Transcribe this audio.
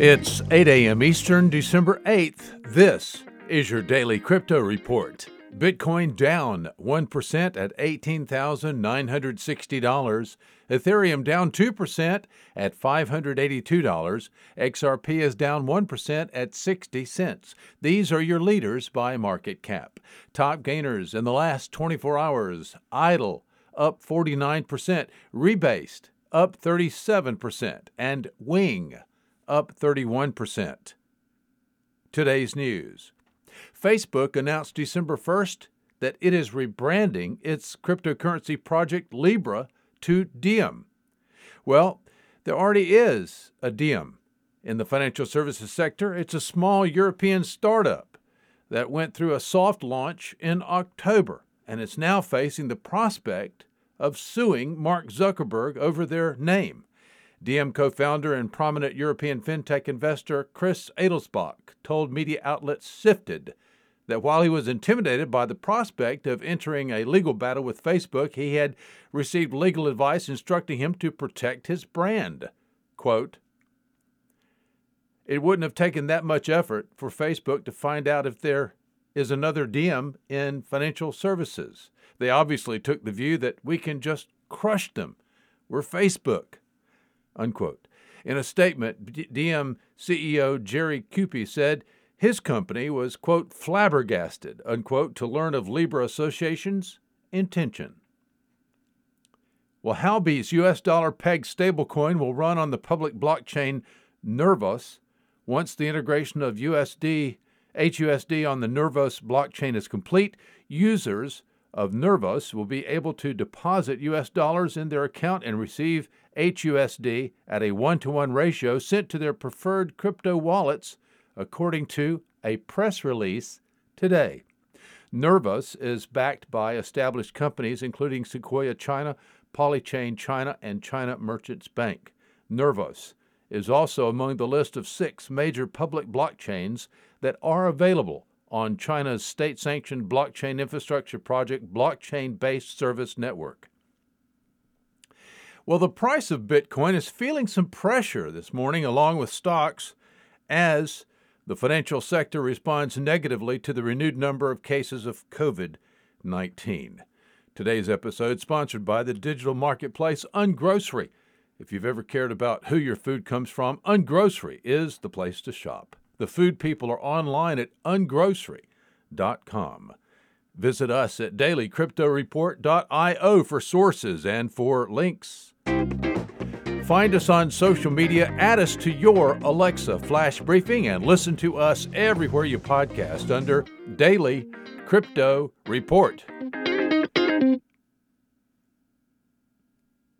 It's 8 a.m. Eastern, December 8th. This is your daily crypto report. Bitcoin down 1% at $18,960. Ethereum down 2% at $582. XRP is down 1% at 60 cents. These are your leaders by market cap. Top gainers in the last 24 hours Idle up 49%, Rebased up 37%, and Wing up 31%. Today's news Facebook announced December 1st that it is rebranding its cryptocurrency project Libra to Diem. Well, there already is a Diem in the financial services sector. It's a small European startup that went through a soft launch in October, and it's now facing the prospect of suing Mark Zuckerberg over their name. Diem co founder and prominent European fintech investor Chris Adelsbach told media outlet Sifted that while he was intimidated by the prospect of entering a legal battle with Facebook, he had received legal advice instructing him to protect his brand. Quote, it wouldn't have taken that much effort for Facebook to find out if there is another Diem in financial services. They obviously took the view that we can just crush them. We're Facebook unquote. In a statement, Diem CEO Jerry Cupey said his company was, quote, flabbergasted, unquote, to learn of Libra Association's intention. Well, Huobi's U.S. dollar pegged stablecoin will run on the public blockchain Nervos once the integration of USD HUSD on the Nervos blockchain is complete. Users of Nervos will be able to deposit U.S. dollars in their account and receive HUSD at a one to one ratio sent to their preferred crypto wallets, according to a press release today. Nervos is backed by established companies including Sequoia China, Polychain China, and China Merchants Bank. Nervos is also among the list of six major public blockchains that are available on China's state sanctioned blockchain infrastructure project, Blockchain Based Service Network. Well, the price of Bitcoin is feeling some pressure this morning, along with stocks, as the financial sector responds negatively to the renewed number of cases of COVID 19. Today's episode sponsored by the digital marketplace Ungrocery. If you've ever cared about who your food comes from, Ungrocery is the place to shop. The food people are online at ungrocery.com. Visit us at dailycryptoreport.io for sources and for links. Find us on social media, add us to your Alexa flash briefing, and listen to us everywhere you podcast under Daily Crypto Report.